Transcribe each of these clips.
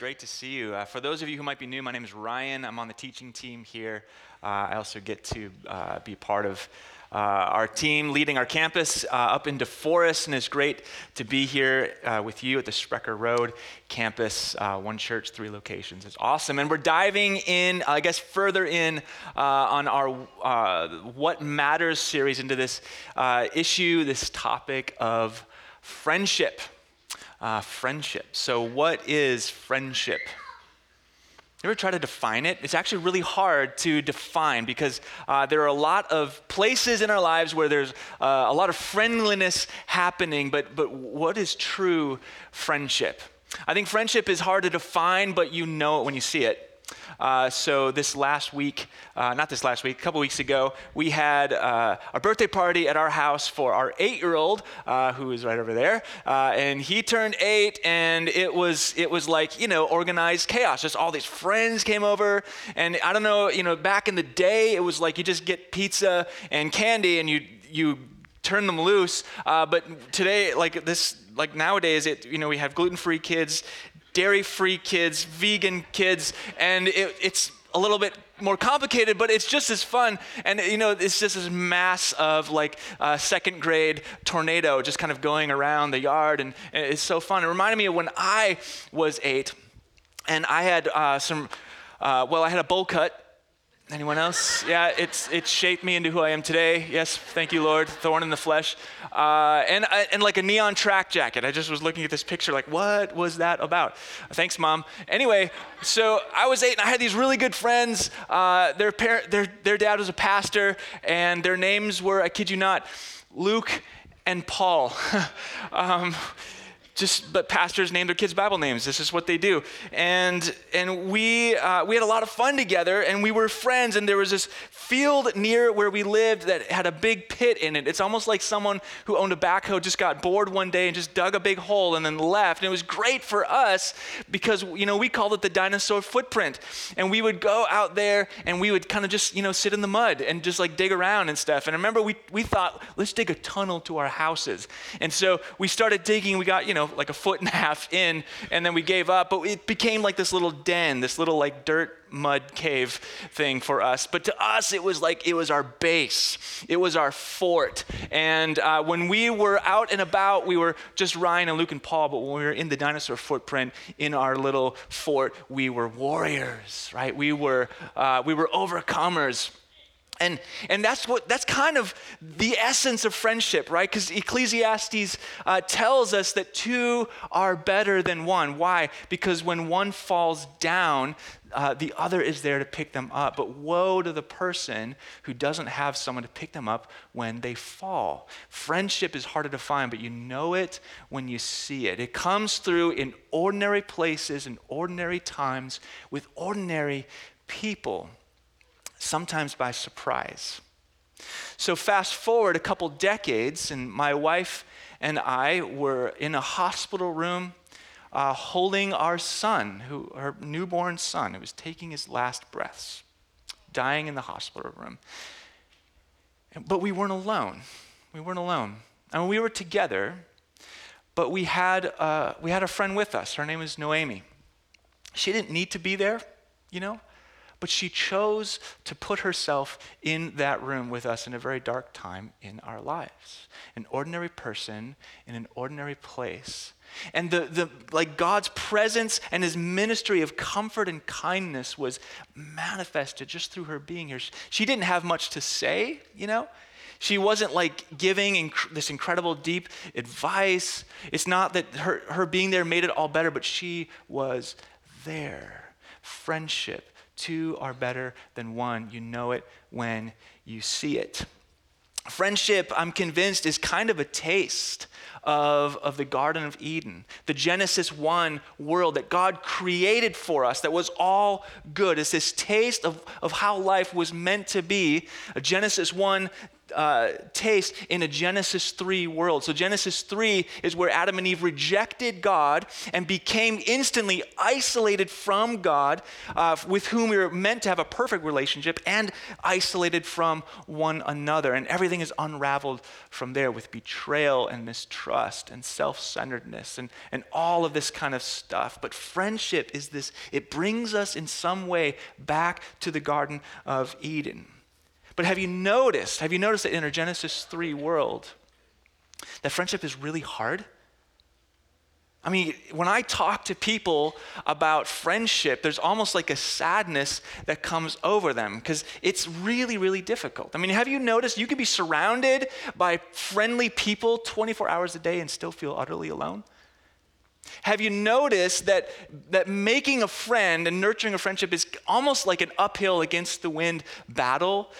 great to see you. Uh, for those of you who might be new, my name is Ryan. I'm on the teaching team here. Uh, I also get to uh, be part of uh, our team leading our campus uh, up into Forest, and it's great to be here uh, with you at the Sprecher Road campus, one church, three locations. It's awesome. And we're diving in, I guess, further in on our What Matters series into this issue, this topic of friendship uh, friendship. So, what is friendship? You ever try to define it? It's actually really hard to define because uh, there are a lot of places in our lives where there's uh, a lot of friendliness happening, but, but what is true friendship? I think friendship is hard to define, but you know it when you see it. Uh, so this last week, uh, not this last week, a couple weeks ago, we had uh, a birthday party at our house for our eight-year-old, uh, who is right over there, uh, and he turned eight, and it was it was like you know organized chaos. Just all these friends came over, and I don't know, you know, back in the day, it was like you just get pizza and candy, and you you turn them loose. Uh, but today, like this, like nowadays, it you know we have gluten-free kids, dairy free kids, vegan kids, and it, it's a little bit more complicated, but it's just as fun. And you know, it's just this mass of like uh, second grade tornado just kind of going around the yard, and, and, it's so fun. It reminded me of when I was eight, and I had uh, some. Uh, well, I had a bowl cut Anyone else? Yeah, it's it shaped me into who I am today. Yes, thank you, Lord. Thorn in the flesh, uh, and uh, and like a neon track jacket. I just was looking at this picture, like, what was that about? Thanks, mom. Anyway, so I was eight, and I had these really good friends. Uh, their parent, their their dad was a pastor, and their names were, I kid you not, Luke and Paul. um, just but pastors name their kids Bible names. This is what they do. And and we uh, we had a lot of fun together, and we were friends. And there was this field near where we lived that had a big pit in it. It's almost like someone who owned a backhoe just got bored one day and just dug a big hole and then left. And it was great for us because you know we called it the dinosaur footprint. And we would go out there and we would kind of just you know sit in the mud and just like dig around and stuff. And I remember we we thought let's dig a tunnel to our houses. And so we started digging. We got you know like a foot and a half in, and then we gave up. But it became like this little den, this little like dirt mud cave thing for us. But to us, it was like it was our base, it was our fort. And uh, when we were out and about, we were just Ryan and Luke and Paul. But when we were in the dinosaur footprint in our little fort, we were warriors, right? We were uh, we were overcomers. And, and that's what that's kind of the essence of friendship, right? Because Ecclesiastes uh, tells us that two are better than one. Why? Because when one falls down, uh, the other is there to pick them up. But woe to the person who doesn't have someone to pick them up when they fall. Friendship is harder to find, but you know it when you see it. It comes through in ordinary places, in ordinary times, with ordinary people sometimes by surprise. So, fast forward a couple decades, and my wife and I were in a hospital room uh, holding our son, who, our newborn son, who was taking his last breaths, dying in the hospital room. But we weren't alone. We weren't alone. And we were together, but we had, uh, we had a friend with us. Her name is Noemi. She didn't need to be there, you know, but she chose to put herself in that room with us in a very dark time in our lives. An ordinary person in an ordinary place. And the, the like God's presence and his ministry of comfort and kindness was manifested just through her being here. She didn't have much to say, you know. She wasn't like giving inc- this incredible deep advice. It's not that her, her being there made it all better, but she was there. Friendship, Two are better than one. You know it when you see it. Friendship, I'm convinced, is kind of a taste of, of the Garden of Eden, the Genesis 1 world that God created for us that was all good. It's this taste of, of how life was meant to be. A Genesis 1 uh, taste in a Genesis 3 world. So, Genesis 3 is where Adam and Eve rejected God and became instantly isolated from God, uh, with whom we were meant to have a perfect relationship, and isolated from one another. And everything is unraveled from there with betrayal and mistrust and self centeredness and, and all of this kind of stuff. But friendship is this, it brings us in some way back to the Garden of Eden. But have you noticed, have you noticed that in our Genesis 3 world, that friendship is really hard? I mean, when I talk to people about friendship, there's almost like a sadness that comes over them because it's really, really difficult. I mean, have you noticed you can be surrounded by friendly people 24 hours a day and still feel utterly alone? Have you noticed that, that making a friend and nurturing a friendship is almost like an uphill against the wind battle?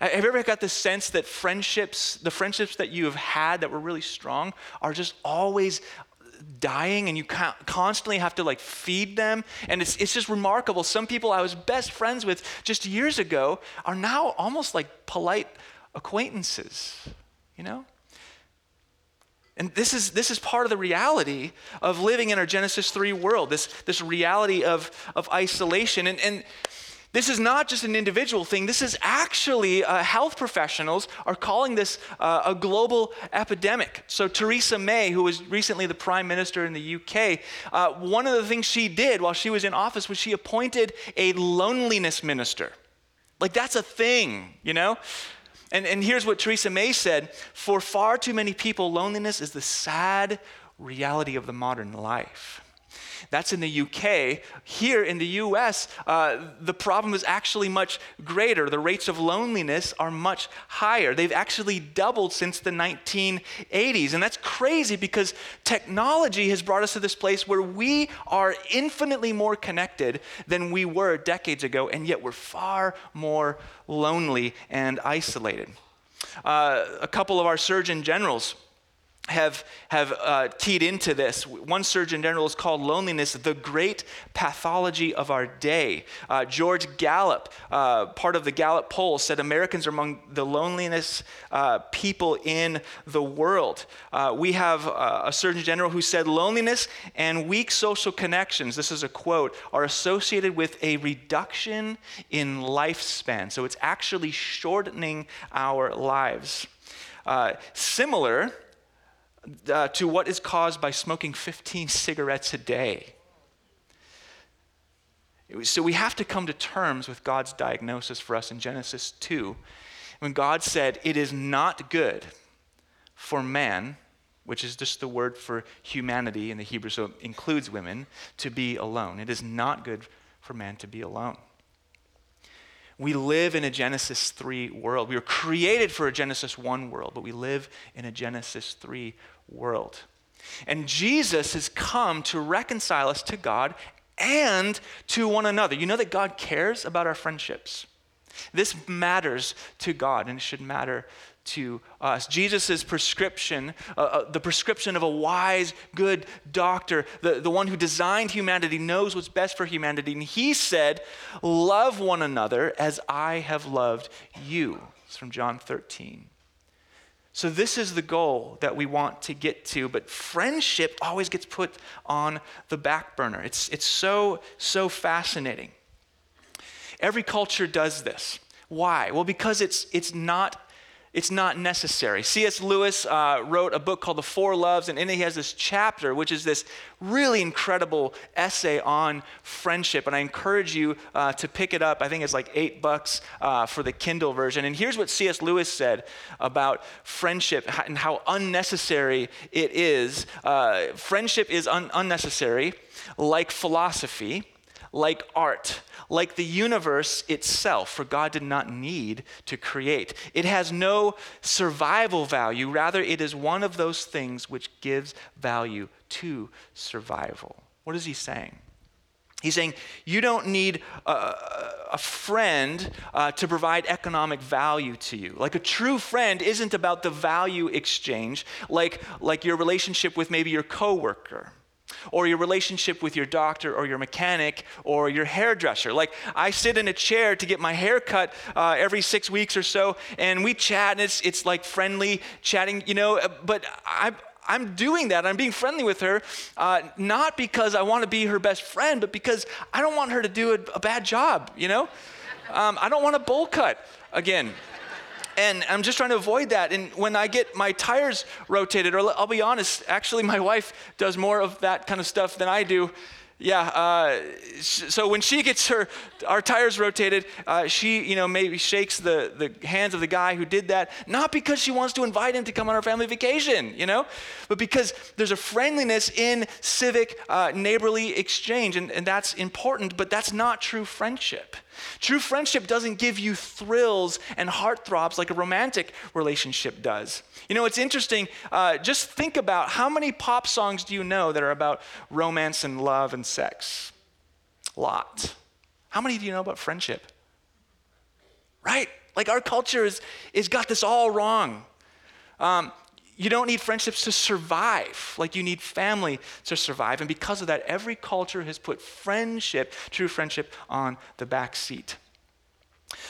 Have you ever got the sense that friendships, the friendships that you have had that were really strong, are just always dying and you constantly have to like feed them? And it's, it's just remarkable. Some people i was best friends with just years ago are now almost like polite acquaintances you know and this is, this is part of the reality of living in our Genesis 3 world, this, this reality of, of isolation. And, and this is not just an individual thing. This is actually, uh, health professionals are calling this uh, a global epidemic. So, Theresa May, who was recently the prime minister in the UK, uh, one of the things she did while she was in office was she appointed a loneliness minister. Like, that's a thing, you know? And, and here's what Theresa May said For far too many people, loneliness is the sad reality of the modern life. That's in the UK. Here in the US, uh, the problem is actually much greater. The rates of loneliness are much higher. They've actually doubled since the 1980s. And that's crazy because technology has brought us to this place where we are infinitely more connected than we were decades ago, and yet we're far more lonely and isolated. Uh, a couple of our surgeon generals have, have uh, keyed into this. One surgeon general has called loneliness the great pathology of our day. Uh, George Gallup, uh, part of the Gallup poll, said Americans are among the loneliest uh, people in the world. Uh, we have uh, a surgeon general who said loneliness and weak social connections, this is a quote, are associated with a reduction in lifespan. So it's actually shortening our lives. similar, uh, to what is caused by smoking 15 cigarettes a day. So we have to come to terms with God's diagnosis for us in Genesis 2 when God said, It is not good for man, which is just the word for humanity in the Hebrew, so it includes women, to be alone. It is not good for man to be alone. We live in a Genesis 3 world. We were created for a Genesis 1 world, but we live in a Genesis 3 world. And Jesus has come to reconcile us to God and to one another. You know that God cares about our friendships. This matters to God and it should matter to us. Jesus' prescription, uh, uh, the prescription of a wise, good doctor, the, the one who designed humanity, knows what's best for humanity. And he said, Love one another as I have loved you. It's from John 13. So, this is the goal that we want to get to, but friendship always gets put on the back burner. It's, it's so, so fascinating. Every culture does this. Why? Well, because it's, it's not it's not necessary. C.S. Lewis uh, wrote a book called The Four Loves, and in it he has this chapter, which is this really incredible essay on friendship. And I encourage you uh, to pick it up. I think it's like eight bucks uh, for the Kindle version. And here's what C.S. Lewis said about friendship and how unnecessary it is. Uh, friendship is un- unnecessary, like philosophy, like art like the universe itself, for God did not need to create. It has no survival value, rather, it is one of those things which gives value to survival. What is he saying? He's saying you don't need a, a friend uh, to provide economic value to you. Like a true friend isn't about the value exchange, like, like your relationship with maybe your coworker or your relationship with your doctor or your mechanic or your hairdresser. Like, I sit in a chair to get my hair cut uh, every six weeks or so, and we chat, and it's, it's like friendly chatting, you know, but I, I'm doing that. I'm being friendly with her, uh, not because I want to be her best friend, but because I don't want her to do a, a bad job, you know? Um, I don't want a bowl cut again. And I'm just trying to avoid that. And when I get my tires rotated, or I'll be honest, actually, my wife does more of that kind of stuff than I do yeah. Uh, so when she gets her our tires rotated, uh, she you know maybe shakes the the hands of the guy who did that, not because she wants to invite him to come on our family vacation, you know, but because there's a friendliness in civic uh, neighborly exchange, and, and that's important. But that's not true friendship. True friendship doesn't give you thrills and heartthrobs like a romantic relationship does. You know, it's interesting. Uh, just think about how many pop songs do you know that are about romance and love and sex? Lot. How many do you know about friendship? Right? Like our culture is, is got this all wrong. Um, you don't need friendships to survive like you need family to survive. And because of that, every culture has put friendship, true friendship, on the back seat.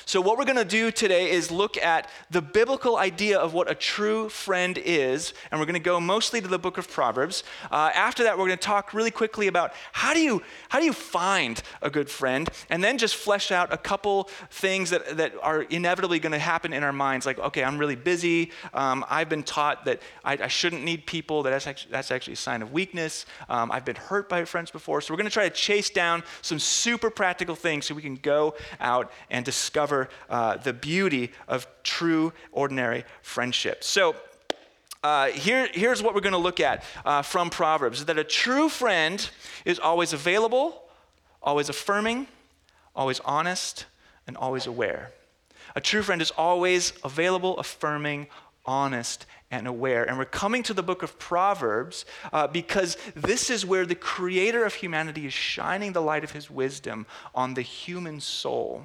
So, what we're going to do today is look at the biblical idea of what a true friend is, and we're going to go mostly to the book of Proverbs. Uh, after that, we're going to talk really quickly about how do you how do you find a good friend, and then just flesh out a couple things that, that are inevitably going to happen in our minds. Like, okay, I'm really busy. Um, I've been taught that I, I, shouldn't need people. That that's actually, that's actually a sign of weakness. Um, I've been hurt by friends before, so we're going to try to chase down some super practical things so we can go out and discuss discover uh, the beauty of true, ordinary friendship. So, uh, here, here's what we're going to look at uh, from Proverbs that a true friend is always available, always affirming, always honest, and always aware. A true friend is always available, affirming, honest, and aware. And we're coming to the book of Proverbs uh, because this is where the creator of humanity is shining the light of his wisdom on the human soul.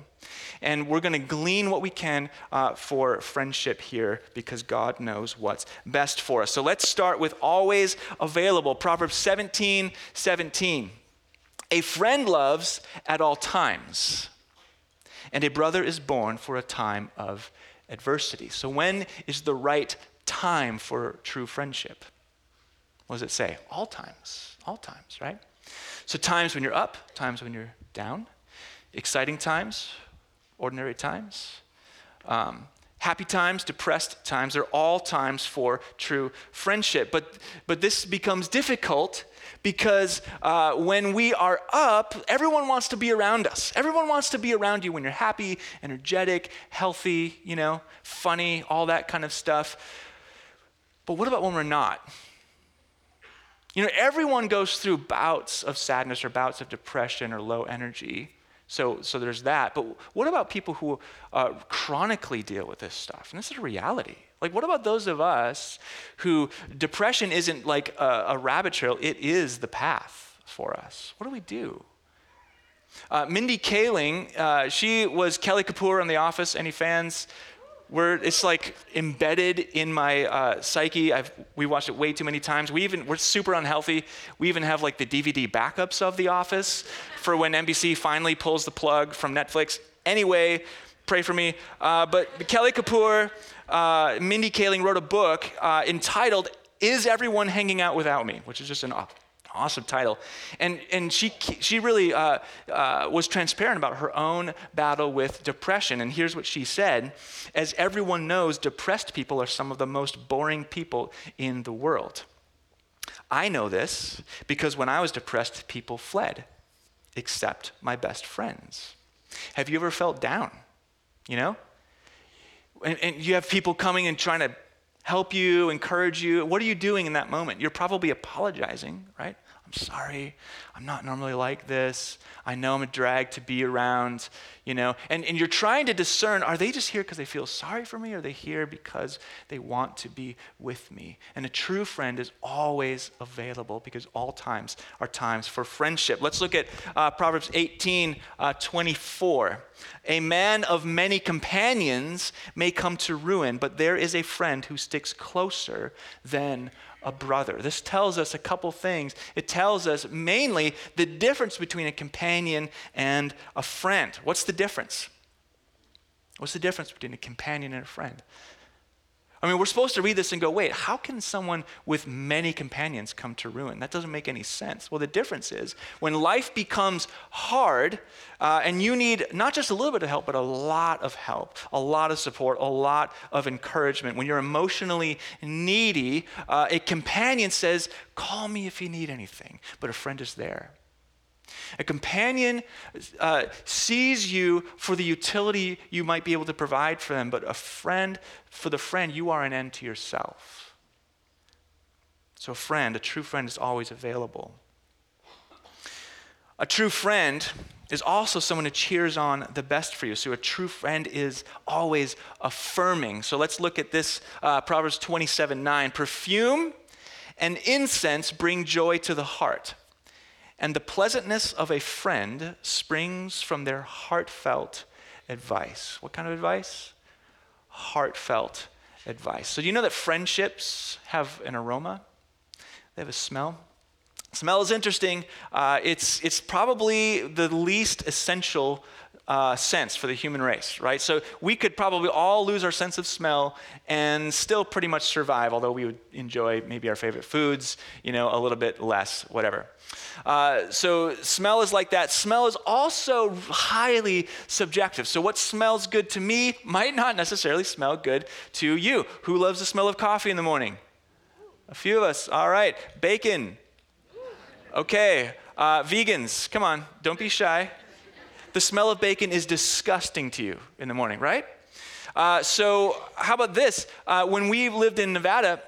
And we're going to glean what we can uh, for friendship here because God knows what's best for us. So let's start with always available. Proverbs 17 17. A friend loves at all times, and a brother is born for a time of adversity. So, when is the right time for true friendship. What does it say? All times. All times, right? So, times when you're up, times when you're down, exciting times, ordinary times, um, happy times, depressed times, they're all times for true friendship. But, but this becomes difficult because uh, when we are up, everyone wants to be around us. Everyone wants to be around you when you're happy, energetic, healthy, you know, funny, all that kind of stuff. But what about when we're not? You know, everyone goes through bouts of sadness or bouts of depression or low energy. So, so there's that. But what about people who uh, chronically deal with this stuff? And this is a reality. Like, what about those of us who depression isn't like a, a rabbit trail, it is the path for us? What do we do? Uh, Mindy Kaling, uh, she was Kelly Kapoor on The Office. Any fans? It's like embedded in my uh, psyche. I've, we watched it way too many times. We even, we're super unhealthy. We even have like the DVD backups of The Office for when NBC finally pulls the plug from Netflix. Anyway, pray for me. Uh, but Kelly Kapoor, uh, Mindy Kaling wrote a book uh, entitled Is Everyone Hanging Out Without Me? Which is just an awesome title. And, and she, she really uh, uh, was transparent about her own battle with depression. And here's what she said As everyone knows, depressed people are some of the most boring people in the world. I know this because when I was depressed, people fled, except my best friends. Have you ever felt down? You know? And, and you have people coming and trying to help you, encourage you. What are you doing in that moment? You're probably apologizing, right? I'm sorry. I'm not normally like this. I know I'm a drag to be around, you know. And, and you're trying to discern are they just here because they feel sorry for me or are they here because they want to be with me? And a true friend is always available because all times are times for friendship. Let's look at uh, Proverbs 18 uh, 24. A man of many companions may come to ruin, but there is a friend who sticks closer than a brother. This tells us a couple things. It tells us mainly the difference between a companion and a friend. What's the difference? What's the difference between a companion and a friend? I mean, we're supposed to read this and go, wait, how can someone with many companions come to ruin? That doesn't make any sense. Well, the difference is when life becomes hard uh, and you need not just a little bit of help, but a lot of help, a lot of support, a lot of encouragement. When you're emotionally needy, uh, a companion says, call me if you need anything, but a friend is there. A companion uh, sees you for the utility you might be able to provide for them, but a friend, for the friend, you are an end to yourself. So, a friend, a true friend, is always available. A true friend is also someone who cheers on the best for you. So, a true friend is always affirming. So, let's look at this uh, Proverbs 27 9. Perfume and incense bring joy to the heart and the pleasantness of a friend springs from their heartfelt advice. What kind of advice? Heartfelt advice. So, do you know that friendships have an aroma? They have a smell. Smell is interesting. Uh, it's, it's probably the least essential uh, sense for the human race, right? So we could probably all lose our sense of smell and still pretty much survive, although we would enjoy maybe our favorite foods, you know, a little bit less, whatever. Uh, so smell is like that. Smell is also highly subjective. So what smells good to me might not necessarily smell good to you. Who loves the smell of coffee in the morning? A few of us. All right. Bacon. Okay. Uh, vegans, come on, don't be shy the smell of bacon is disgusting to you in the morning, right? Uh, so, how about this? Uh, when we lived in Nevada,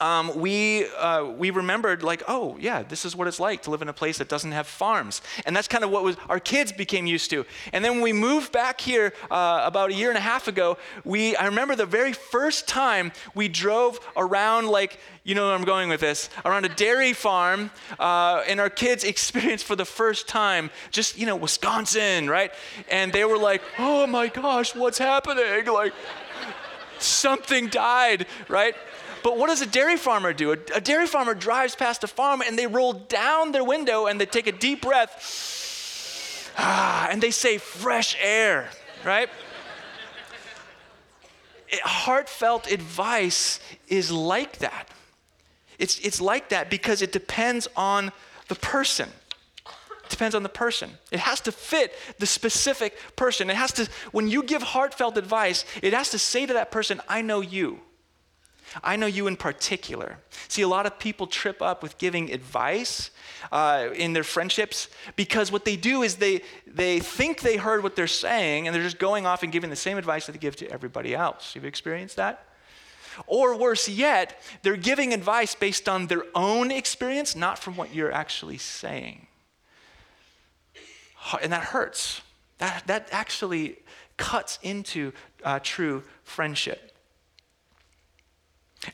um, we, uh, we remembered like, oh yeah, this is what it's like to live in a place that doesn't have farms. And that's kind of what was, our kids became used to. And then when we moved back here uh, about a year and a half ago, we, I remember the very first time we drove around like, you know where I'm going with this, around a dairy farm, uh, and our kids experienced for the first time just, you know, Wisconsin, right? And they were like, oh my gosh, what's happening? Like, something died, right? But what does a dairy farmer do? A, a dairy farmer drives past a farm and they roll down their window and they take a deep breath ah, and they say, fresh air, right? It, heartfelt advice is like that. It's, it's like that because it depends on the person. It depends on the person. It has to fit the specific person. It has to, when you give heartfelt advice, it has to say to that person, I know you. I know you in particular. See, a lot of people trip up with giving advice uh, in their friendships because what they do is they, they think they heard what they're saying and they're just going off and giving the same advice that they give to everybody else. You've experienced that? Or worse yet, they're giving advice based on their own experience, not from what you're actually saying. And that hurts. That, that actually cuts into uh, true friendship.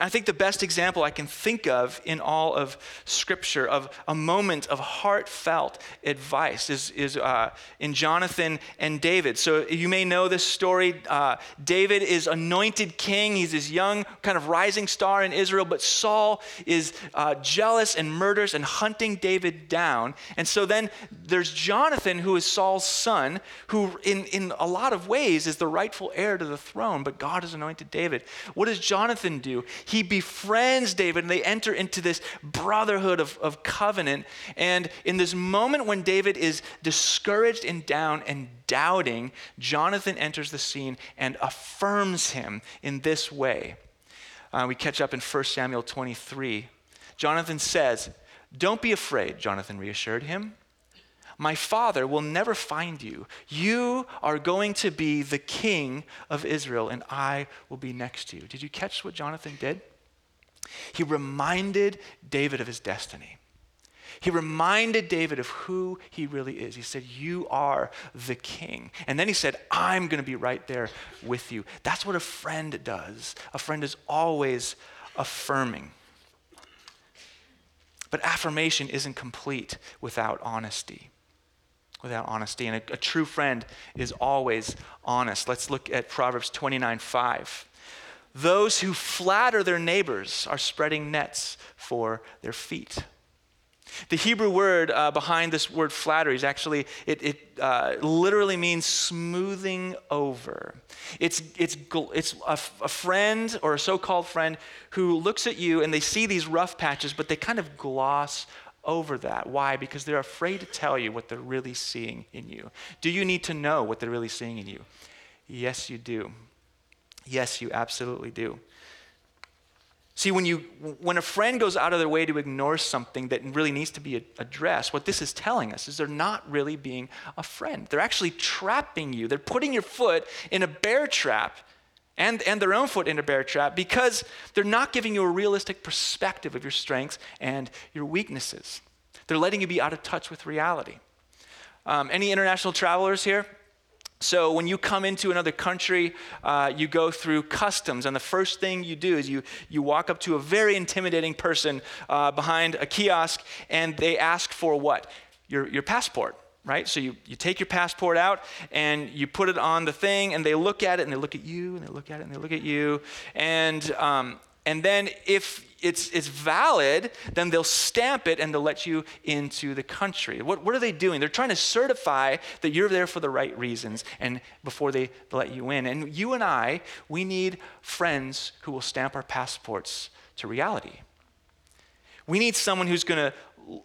I think the best example I can think of in all of Scripture of a moment of heartfelt advice is, is uh, in Jonathan and David. So you may know this story. Uh, David is anointed king. He's this young, kind of rising star in Israel, but Saul is uh, jealous and murders and hunting David down. And so then there's Jonathan, who is Saul's son, who in, in a lot of ways is the rightful heir to the throne, but God has anointed David. What does Jonathan do? He befriends David and they enter into this brotherhood of, of covenant. And in this moment when David is discouraged and down and doubting, Jonathan enters the scene and affirms him in this way. Uh, we catch up in 1 Samuel 23. Jonathan says, Don't be afraid, Jonathan reassured him. My father will never find you. You are going to be the king of Israel, and I will be next to you. Did you catch what Jonathan did? He reminded David of his destiny. He reminded David of who he really is. He said, You are the king. And then he said, I'm going to be right there with you. That's what a friend does. A friend is always affirming. But affirmation isn't complete without honesty without honesty. And a, a, true friend is always honest. Let's look at Proverbs 29 5. Those who flatter their neighbors are spreading nets for their feet. The Hebrew word uh, behind this word flattery is actually, it, it uh, literally means smoothing over. It's, it's, it's a, friend or a so called friend who looks at you and they see these rough patches, but they kind of gloss over that. Why? Because they're afraid to tell you what they're really seeing in you. Do you need to know what they're really seeing in you? Yes, you do. Yes, you absolutely do. See, when, you, when a friend goes out of their way to ignore something that really needs to be addressed, what this is telling us is they're not really being a friend. They're actually trapping you. They're putting your foot in a bear trap and, and their own foot in a bear trap because they're not giving you a realistic perspective of your strengths and your weaknesses. They're letting you be out of touch with reality. Um, any international travelers here? So, when you come into another country, uh, you go through customs, and the first thing you do is you, you walk up to a very intimidating person uh, behind a kiosk, and they ask for what? Your, your passport, right? So, you, you take your passport out and you put it on the thing, and they look at it, and they look at you, and they look at it, and they look at you. And, um, and then, if it's, it's valid, then they'll stamp it and they'll let you into the country. What, what are they doing? They're trying to certify that you're there for the right reasons and before they let you in. And you and I, we need friends who will stamp our passports to reality. We need someone who's going to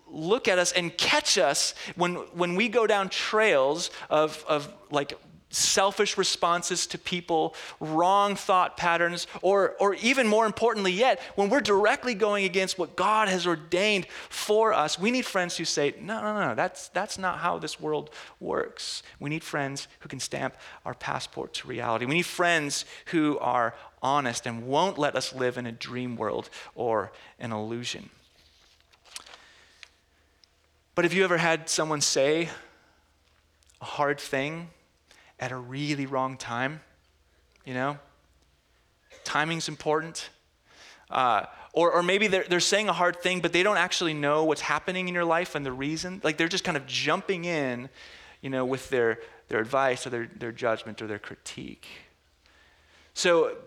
look at us and catch us when, when we go down trails of, of like selfish responses to people, wrong thought patterns, or, or even more importantly yet, when we're directly going against what God has ordained for us, we need friends who say, no, no, no, that's, that's not how this world works. We need friends who can stamp our passport to reality. We need friends who are honest and won't let us live in a dream world or an illusion. But have you ever had someone say a hard thing at a really wrong time. You know? Timing's important. Uh, or, or maybe they're, they're saying a hard thing, but they don't actually know what's happening in your life and the reason. Like they're just kind of jumping in, you know, with their, their advice or their, their judgment or their critique. So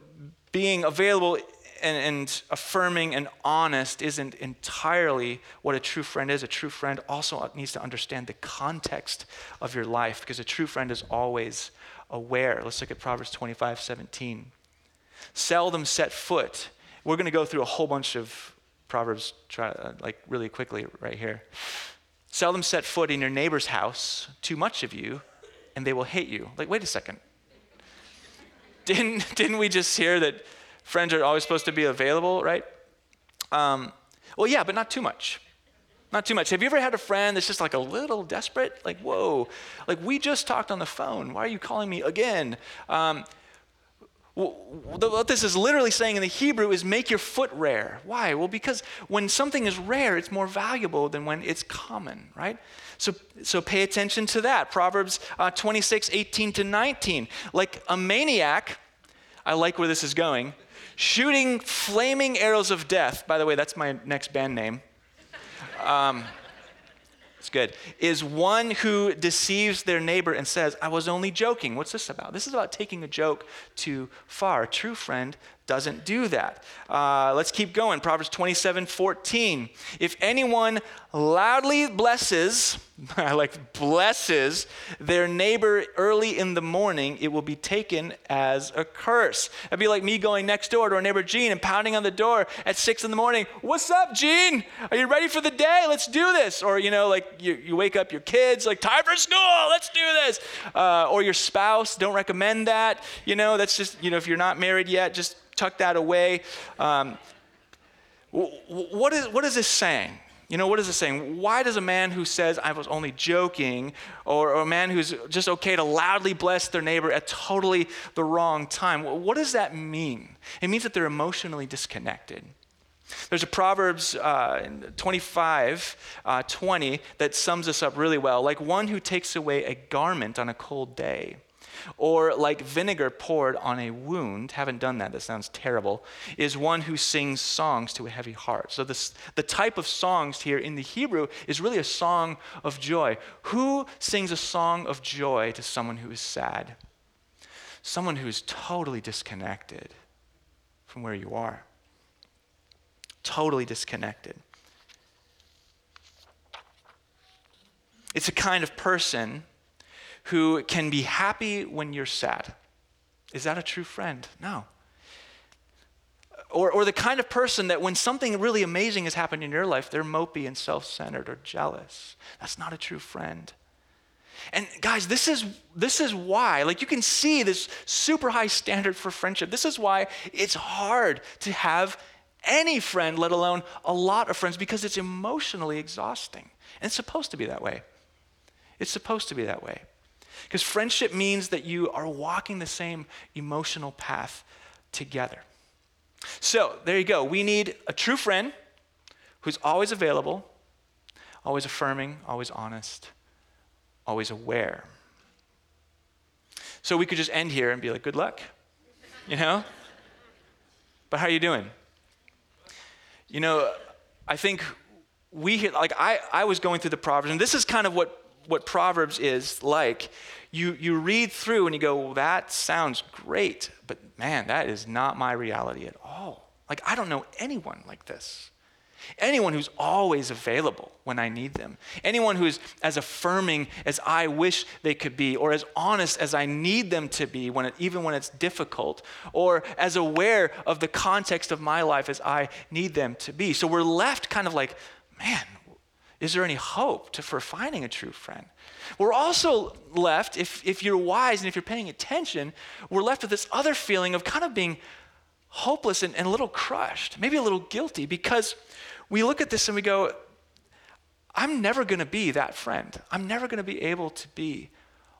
being available and, and, affirming and honest isn't entirely what a true friend is. A true friend also needs to understand the context of your life because a true friend is always aware. Let's look at Proverbs 25 17. Seldom set foot. We're going to go through a whole bunch of Proverbs try, uh, like really quickly right here. Seldom set foot in your neighbor's house, too much of you, and they will hate you. Like, wait a second. Didn't, didn't we just hear that friends are always supposed to be available, right? Um, well, yeah, but not too much. Not too much. Have you ever had a friend that's just like a little desperate? Like, whoa, like we just talked on the phone. Why are you calling me again? Um, what this is literally saying in the Hebrew is make your foot rare. Why? Well, because when something is rare, it's more valuable than when it's common, right? So, so pay attention to that. Proverbs uh, 26, 18 to 19. Like a maniac, I like where this is going shooting flaming arrows of death. By the way, that's my next band name. Um, it's good. Is one who deceives their neighbor and says, I was only joking. What's this about? This is about taking a joke too far. A true friend doesn't do that. Uh, let's keep going. Proverbs 27 14. If anyone loudly blesses, I like blesses their neighbor early in the morning, it will be taken as a curse. It'd be like me going next door to our neighbor Gene and pounding on the door at six in the morning. What's up, Gene? Are you ready for the day? Let's do this. Or, you know, like you, you wake up your kids, like, time for school, let's do this. Uh, or your spouse, don't recommend that. You know, that's just, you know, if you're not married yet, just tuck that away. Um, what, is, what is this saying? You know, what is this saying? Why does a man who says, I was only joking, or, or, a man who's just okay to loudly bless their neighbor at totally the wrong time, what does that mean? It means that they're emotionally disconnected. There's a Proverbs uh, 25, uh, 20 that sums this up really well. Like one who takes away a garment on a cold day or like vinegar poured on a wound, haven't done that, that sounds terrible, is one who sings songs to a heavy heart. So, this, the type of songs here in the Hebrew is really a song of joy. Who sings a song of joy to someone who is sad? Someone who is totally disconnected. from where you are. Totally disconnected. It's a kind of person who can be happy when you're sad. Is that a true friend? No. Or, or the kind of person that when something really amazing has happened in your life, they're mopey and self centered or jealous. That's not a true friend. And guys, this is this is why, like you can see this super high standard for friendship. This is why it's hard to have any friend, let alone a lot of friends, because it's emotionally exhausting. And it's supposed to be that way. It's supposed to be that way. Because friendship means that you are walking the same emotional path together. So there you go. We need a true friend who's always available, always affirming, always honest, always aware. So we could just end here and be like, good luck, you know? But how are you doing? You know, I think we, like, I, I was going through the Proverbs, and this is kind of what, what Proverbs is like. You, you read through and you go, well, that sounds great, but man, that is not my reality at all. Like, I don't know anyone like this. Anyone who's always available when I need them. Anyone who's as affirming as I wish they could be, or as honest as I need them to be, when it, even when it's difficult, or as aware of the context of my life as I need them to be. So we're left kind of like, man, is there any hope to, for finding a true friend? We're also left, if, if you're wise and if you're paying attention, we're left with this other feeling of kind of being hopeless and, and a little crushed, maybe a little guilty, because we look at this and we go, I'm never going to be that friend. I'm never going to be able to be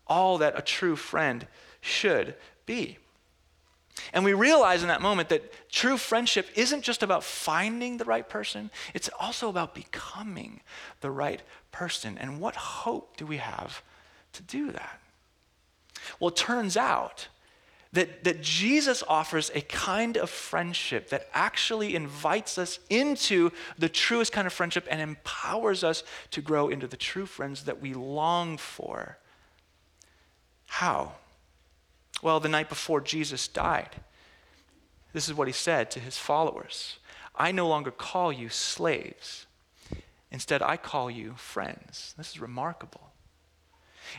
all that a true friend should be. And we realize in that moment that true friendship isn't just about finding the right person, it's also about becoming the right person. And what hope do we have to do that? Well, it turns out that, that Jesus offers a kind of friendship that actually invites us into the truest kind of friendship and empowers us to grow into the true friends that we long for. How? Well, the night before Jesus died, this is what he said to his followers I no longer call you slaves. Instead, I call you friends. This is remarkable.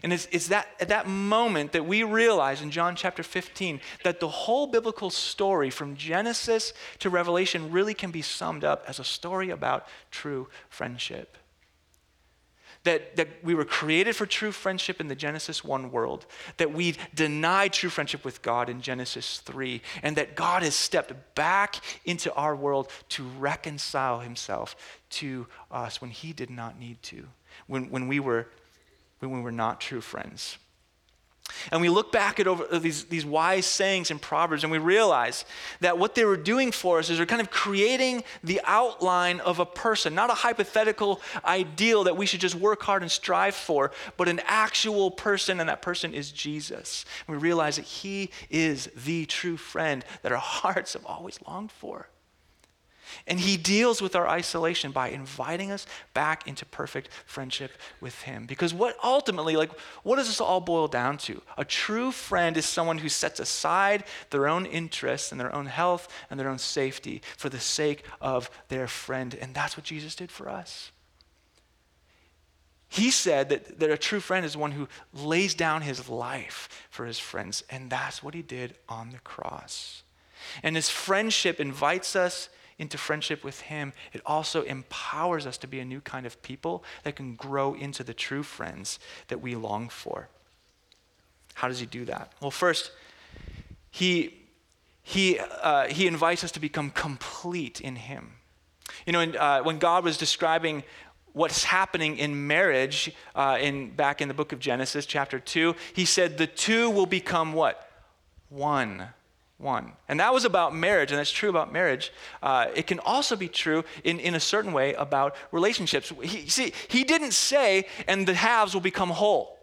And it's, it's that, at that moment that we realize in John chapter 15 that the whole biblical story from Genesis to Revelation really can be summed up as a story about true friendship. That, that we were created for true friendship in the Genesis 1 world, that we denied true friendship with God in Genesis 3, and that God has stepped back into our world to reconcile himself to us when he did not need to, when, when we were when we were not true friends. And we look back at over uh, these, these wise sayings in Proverbs and we realize that what they were doing for us is they're kind of creating the outline of a person, not a hypothetical ideal that we should just work hard and strive for, but an actual person, and that person is Jesus. And we realize that He is the true friend that our hearts have always longed for. And he deals with our isolation by inviting us back into perfect friendship with him. Because what ultimately, like, what does this all boil down to? A true friend is someone who sets aside their own interests and their own health and their own safety for the sake of their friend. And that's what Jesus did for us. He said that, that a true friend is one who lays down his life for his friends. And that's what he did on the cross. And his friendship invites us into friendship with Him, it also empowers us to be a new kind of people that can grow into the true friends that we long for. How does He do that? Well, first, He, he, uh, he invites us to become complete in Him. You know, uh, when God was describing what's happening in marriage uh, in, back in the book of Genesis, chapter 2, he said, The two will become what? One one. And that was about marriage, and that's true about marriage. Uh, it can also be true in, in a certain way about relationships. He, see, he didn't say, and the halves will become whole.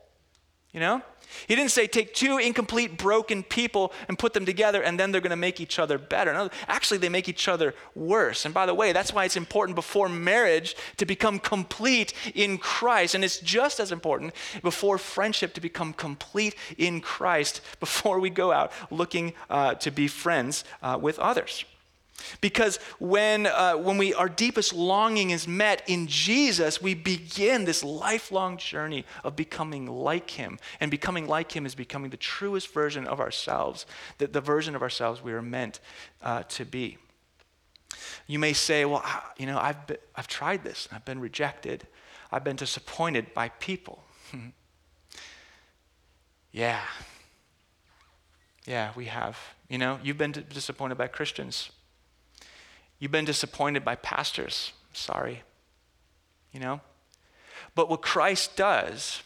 You know? He didn't say take two incomplete, broken people and put them together and then they're going to make each other better. No, actually, they make each other worse. And by the way, that's why it's important before marriage to become complete in Christ. And it's just as important before friendship to become complete in Christ before we go out looking uh, to be friends uh, with others. Because when, uh, when we, our deepest longing is met in Jesus, we begin this lifelong journey of becoming like Him. And becoming like Him is becoming the truest version of ourselves, the, the version of ourselves we are meant uh, to be. You may say, well, you know, I've, been, I've tried this, I've been rejected, I've been disappointed by people. yeah. Yeah, we have. You know, you've been disappointed by Christians. You've been disappointed by pastors. Sorry. You know? But what Christ does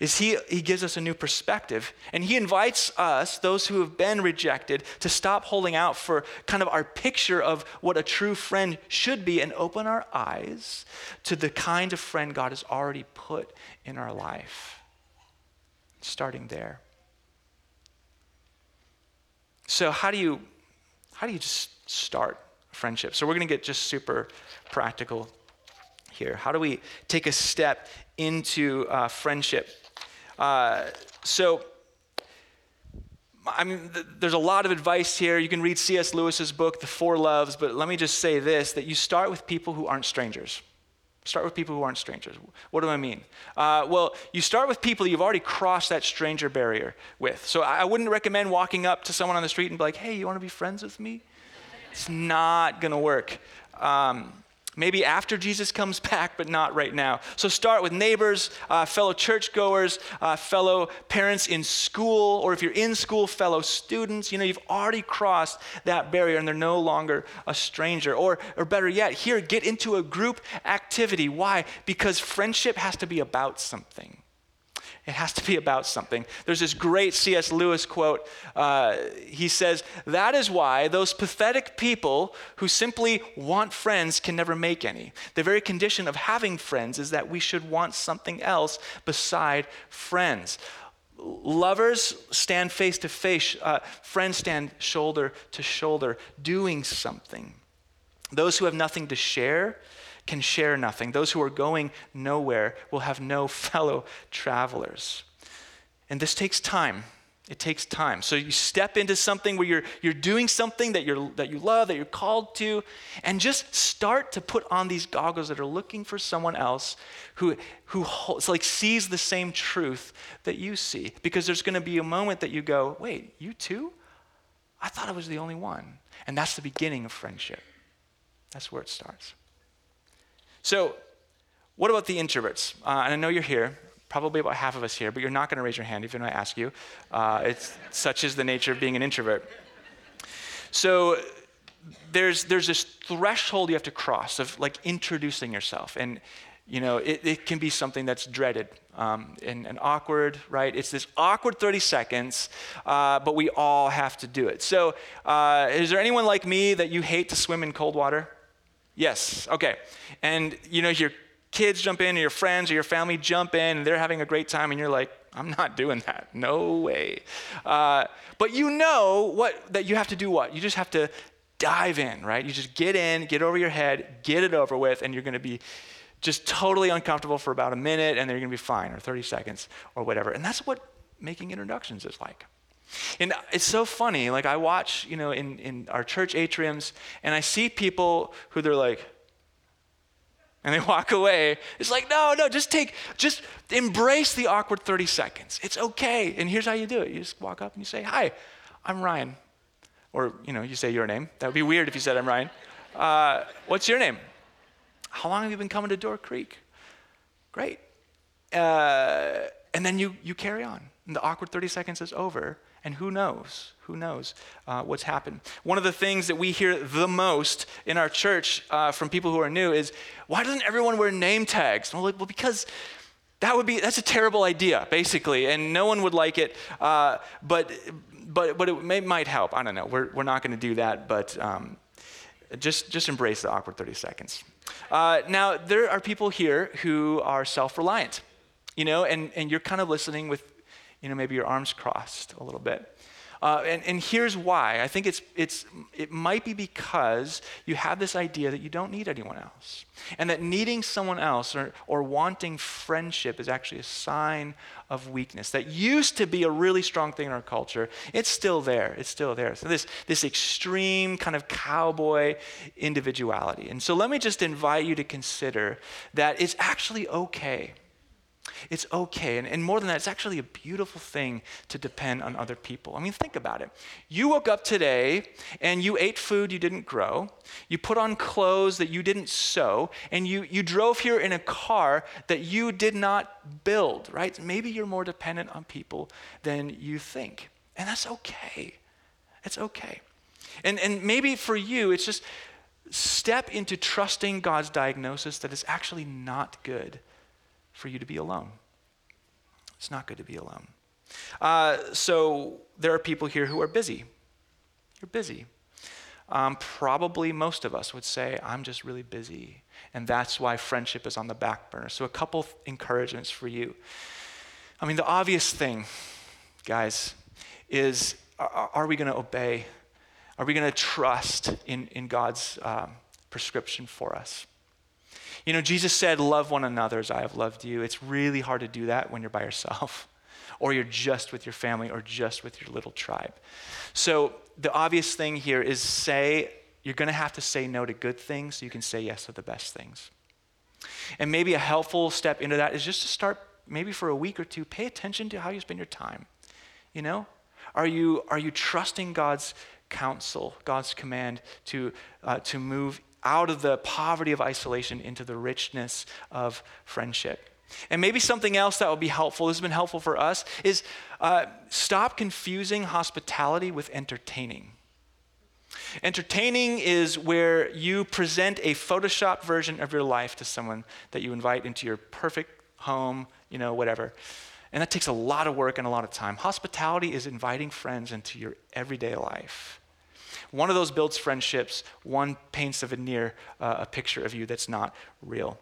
is he, he gives us a new perspective and he invites us those who have been rejected to stop holding out for kind of our picture of what a true friend should be and open our eyes to the kind of friend god has already put in our life starting there so how do you how do you just start friendship so we're going to get just super practical here how do we take a step into uh, friendship uh, so, I mean, th- there's a lot of advice here. You can read C.S. Lewis's book, The Four Loves, but let me just say this that you start with people who aren't strangers. Start with people who aren't strangers. What do I mean? Uh, well, you start with people you've already crossed that stranger barrier with. So I wouldn't recommend walking up to someone on the street and be like, hey, you want to be friends with me? It's not going to work. Um, Maybe after Jesus comes back, but not right now. So start with neighbors, uh, fellow churchgoers, uh, fellow parents in school, or if you're in school, fellow students. You know, you've already crossed that barrier and they're no longer a stranger. Or, or better yet, here, get into a group activity. Why? Because friendship has to be about something. It has to be about something. There's this great C.S. Lewis quote. Uh, he says, That is why those pathetic people who simply want friends can never make any. The very condition of having friends is that we should want something else beside friends. Lovers stand face to face, uh, friends stand shoulder to shoulder, doing something. Those who have nothing to share, can share nothing. Those who are going nowhere will have no fellow travelers. And this takes time. It takes time. So you step into something where you're, you're doing something that, you're, that you love, that you're called to, and just start to put on these goggles that are looking for someone else who, who holds, like sees the same truth that you see. Because there's going to be a moment that you go, wait, you too? I thought I was the only one. And that's the beginning of friendship. That's where it starts. So, what about the introverts? Uh, and I know you're here, probably about half of us here, but you're not going to raise your hand even when I ask you. Uh, it's such is the nature of being an introvert. So, there's there's this threshold you have to cross of like introducing yourself, and you know it, it can be something that's dreaded um, and, and, awkward, right? It's this awkward 30 seconds, uh, but we all have to do it. So, uh, is there anyone like me that you hate to swim in cold water? Yes, okay. And you know, your kids jump in, or your friends or your family jump in, and they're having a great time, and you're like, I'm not doing that. No way. Uh, but you know what that you have to do what? You just have to dive in, right? You just get in, get over your head, get it over with, and you're gonna be just totally uncomfortable for about a minute, and then you're gonna be fine, or 30 seconds, or whatever. And that's what making introductions is like. And it's so funny. Like I watch, you know, in, in our church atriums, and I see people who they're like, and they walk away. It's like, no, no, just take, just embrace the awkward 30 seconds. It's okay. And here's how you do it. You just walk up and you say, hi, I'm Ryan. Or, you know, you say your name. That would be weird if you said I'm Ryan. Uh, what's your name? How long have you been coming to Door Creek? Great. Uh, and then you, you carry on. And the awkward 30 seconds is over and who knows? Who knows uh, what's happened? One of the things that we hear the most in our church uh, from people who are new is, why doesn't everyone wear name tags? well, like, well, because that would be that's a terrible idea, basically, and no one would like it. Uh, but but but it may, might help. I don't know. We're we're not going to do that, but. Um, just, just embrace the awkward 30 seconds. Uh, now, there are people here who are self reliant, you know, and, and you're kind of listening with you know, maybe your arms crossed a little bit. Uh, and, and here's why. I think it's, it's, it might be because you have this idea that you don't need anyone else. And that needing someone else or, or wanting friendship is actually a sign of weakness. That used to be a really strong thing in our culture. It's still there. It's still there. So, this, this extreme kind of cowboy individuality. And so, let me just invite you to consider that it's actually okay it's okay. And, and more than that, it's actually a beautiful thing to depend on other people. I mean, think about it. You woke up today and you ate food you didn't grow, you put on clothes that you didn't sew, and you, you drove here in a car that you did not build, right? Maybe you're more dependent on people than you think. And that's okay. It's okay. And, and maybe for you, it's just step into trusting God's diagnosis that it's actually not good for you to be alone. It's not good to be alone. Uh, so there are people here who are busy. You're busy. Um, probably most of us would say, I'm just really busy. And that's why friendship is on the back burner. So, a couple encouragements for you. I mean, the obvious thing, guys, is are, are we going to obey? Are we going to trust in, in God's um, prescription for us? You know, Jesus said, Love one another as I have loved you. It's really hard to do that when you're by yourself, or you're just with your family, or just with your little tribe. So, the obvious thing here is say, you're going to have to say no to good things so you can say yes to the best things. And maybe a helpful step into that is just to start, maybe for a week or two, pay attention to how you spend your time. You know? Are you, are you trusting God's counsel, God's command to, uh, to move out of the poverty of isolation into the richness of friendship. And maybe something else that would be helpful, this has been helpful for us, is uh, stop confusing hospitality with entertaining. Entertaining is where you present a Photoshop version of your life to someone that you invite into your perfect home, you know, whatever. And that takes a lot of work and a lot of time. Hospitality is inviting friends into your everyday life. One of those builds friendships, one paints a veneer, uh, a picture of you that's not real.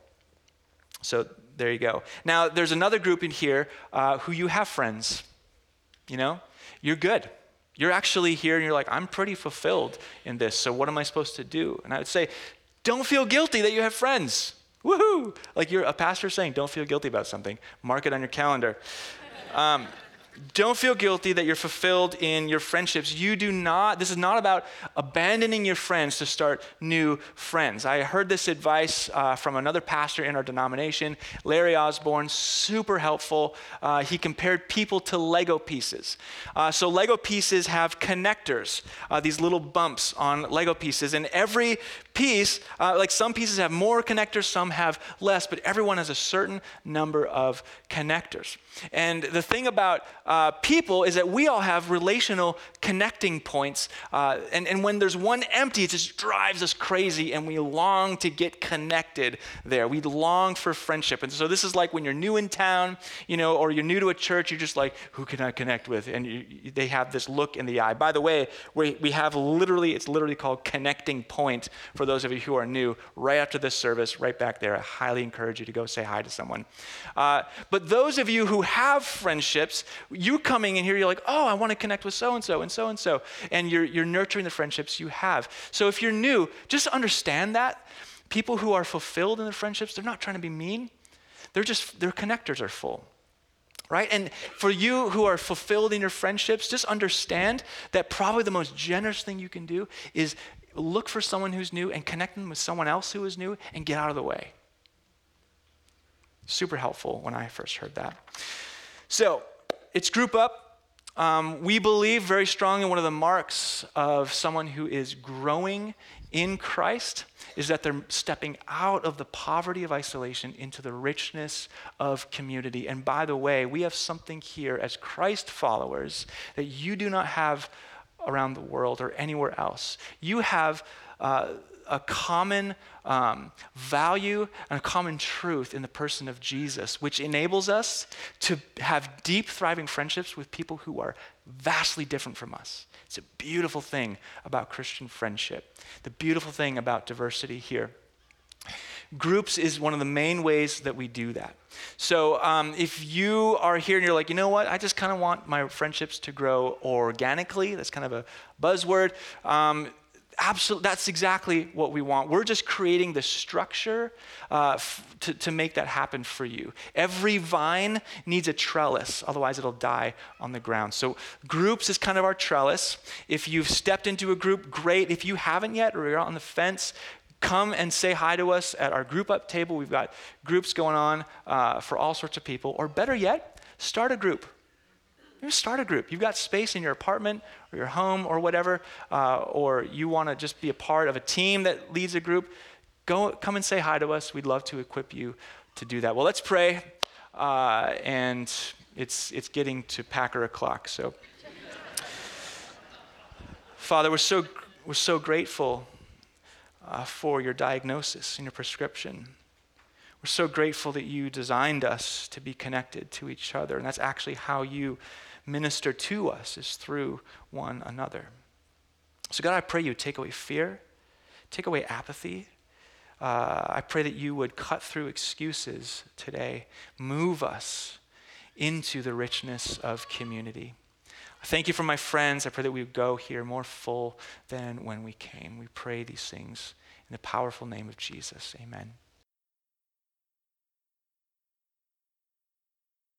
So there you go. Now, there's another group in here uh, who you have friends. You know, you're good. You're actually here and you're like, I'm pretty fulfilled in this, so what am I supposed to do? And I would say, don't feel guilty that you have friends. Woohoo! Like you're a pastor saying, don't feel guilty about something. Mark it on your calendar. Um, don't feel guilty that you're fulfilled in your friendships. You do not, this is not about abandoning your friends to start new friends. I heard this advice uh, from another pastor in our denomination, Larry Osborne, super helpful. Uh, he compared people to Lego pieces. Uh, so, Lego pieces have connectors, uh, these little bumps on Lego pieces, and every piece, uh, like some pieces have more connectors, some have less, but everyone has a certain number of connectors. And the thing about uh, people is that we all have relational connecting points. Uh, and, and when there's one empty, it just drives us crazy, and we long to get connected there. We long for friendship. And so this is like when you're new in town, you know, or you're new to a church, you're just like, who can I connect with? And you, they have this look in the eye. By the way, we, we have literally, it's literally called connecting point for those of you who are new, right after this service, right back there. I highly encourage you to go say hi to someone. Uh, but those of you who have friendships, you coming in here, you're like, oh, I want to connect with so and so and so and so. And you're, you're nurturing the friendships you have. So if you're new, just understand that. People who are fulfilled in their friendships, they're not trying to be mean. They're just, their connectors are full right? And for you who are fulfilled in your friendships, just understand that probably the most generous thing you can do is look for someone who's new and connect them with someone else who is new and get out of the way. Super helpful when I first heard that. So, it's group up. Um, we believe very strongly one of the marks of someone who is growing in Christ is that they're stepping out of the poverty of isolation into the richness of community. And by the way, we have something here as Christ followers that you do not have around the world or anywhere else. You have uh, a common um, value and a common truth in the person of Jesus, which enables us to have deep, thriving friendships with people who are vastly different from us. It's a beautiful thing about Christian friendship, the beautiful thing about diversity here. groups is one of the main ways that we do that. So um, if you are here and you're like, you know what, I just kind of want my friendships to grow organically, that's kind of a buzzword. Um, absolutely, that's exactly what we want. We're just creating the structure uh, f- to, to make that happen for you. Every vine needs a trellis, otherwise, it'll die on the ground. So, groups is kind of our trellis. If you've stepped into a group, great. If you haven't yet or you're on the fence, come and say hi to us at our group up table. We've got groups going on uh, for all sorts of people. Or better yet, start a group. Maybe start a group. You've got space in your apartment or your home or whatever, uh, or you want to just be a part of a team that leads a group. Go, come and say hi to us. We'd love to equip you to do that. Well, let's pray. Uh, and it's, it's getting to Packer o'clock. So, Father, we're so, we're so grateful uh, for your diagnosis and your prescription. We're so grateful that you designed us to be connected to each other, and that's actually how you minister to us is through one another. So, God, I pray you take away fear, take away apathy. Uh, I pray that you would cut through excuses today, move us into the richness of community. Thank you for my friends. I pray that we would go here more full than when we came. We pray these things in the powerful name of Jesus. Amen.